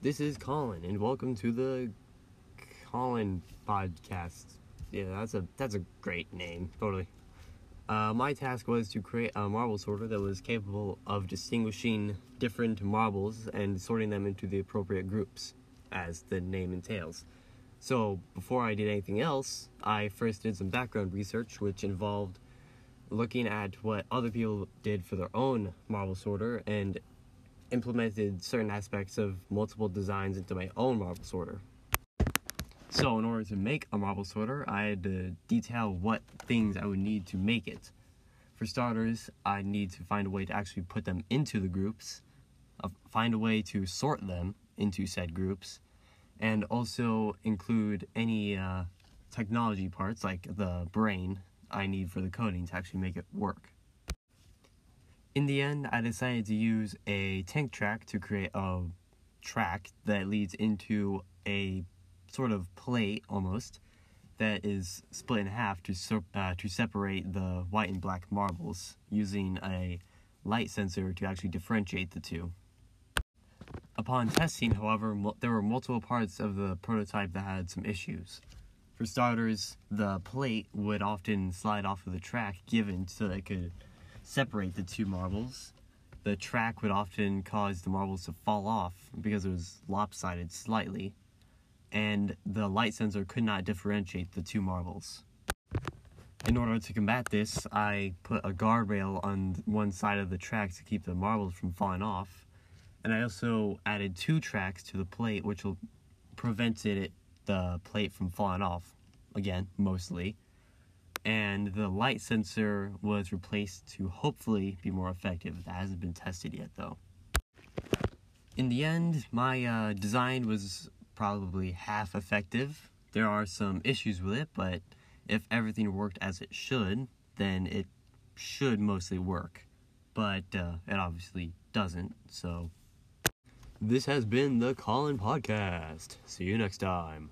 This is Colin, and welcome to the Colin podcast. Yeah, that's a that's a great name, totally. Uh, my task was to create a marble sorter that was capable of distinguishing different marbles and sorting them into the appropriate groups, as the name entails. So, before I did anything else, I first did some background research, which involved looking at what other people did for their own marble sorter and implemented certain aspects of multiple designs into my own marble sorter. So, in order to make a marble sorter, I had to detail what things I would need to make it. For starters, I need to find a way to actually put them into the groups, find a way to sort them into said groups, and also include any uh, technology parts like the brain I need for the coding to actually make it work. In the end, I decided to use a tank track to create a track that leads into a sort of plate almost that is split in half to uh, to separate the white and black marbles using a light sensor to actually differentiate the two. Upon testing, however, there were multiple parts of the prototype that had some issues. For starters, the plate would often slide off of the track given so that it could separate the two marbles. The track would often cause the marbles to fall off because it was lopsided slightly, and the light sensor could not differentiate the two marbles. In order to combat this, I put a guardrail on one side of the track to keep the marbles from falling off, and I also added two tracks to the plate which prevented it the plate from falling off, again, mostly. And the light sensor was replaced to hopefully be more effective. That hasn't been tested yet, though. In the end, my uh, design was probably half effective. There are some issues with it, but if everything worked as it should, then it should mostly work. But uh, it obviously doesn't, so. This has been the Colin Podcast. See you next time.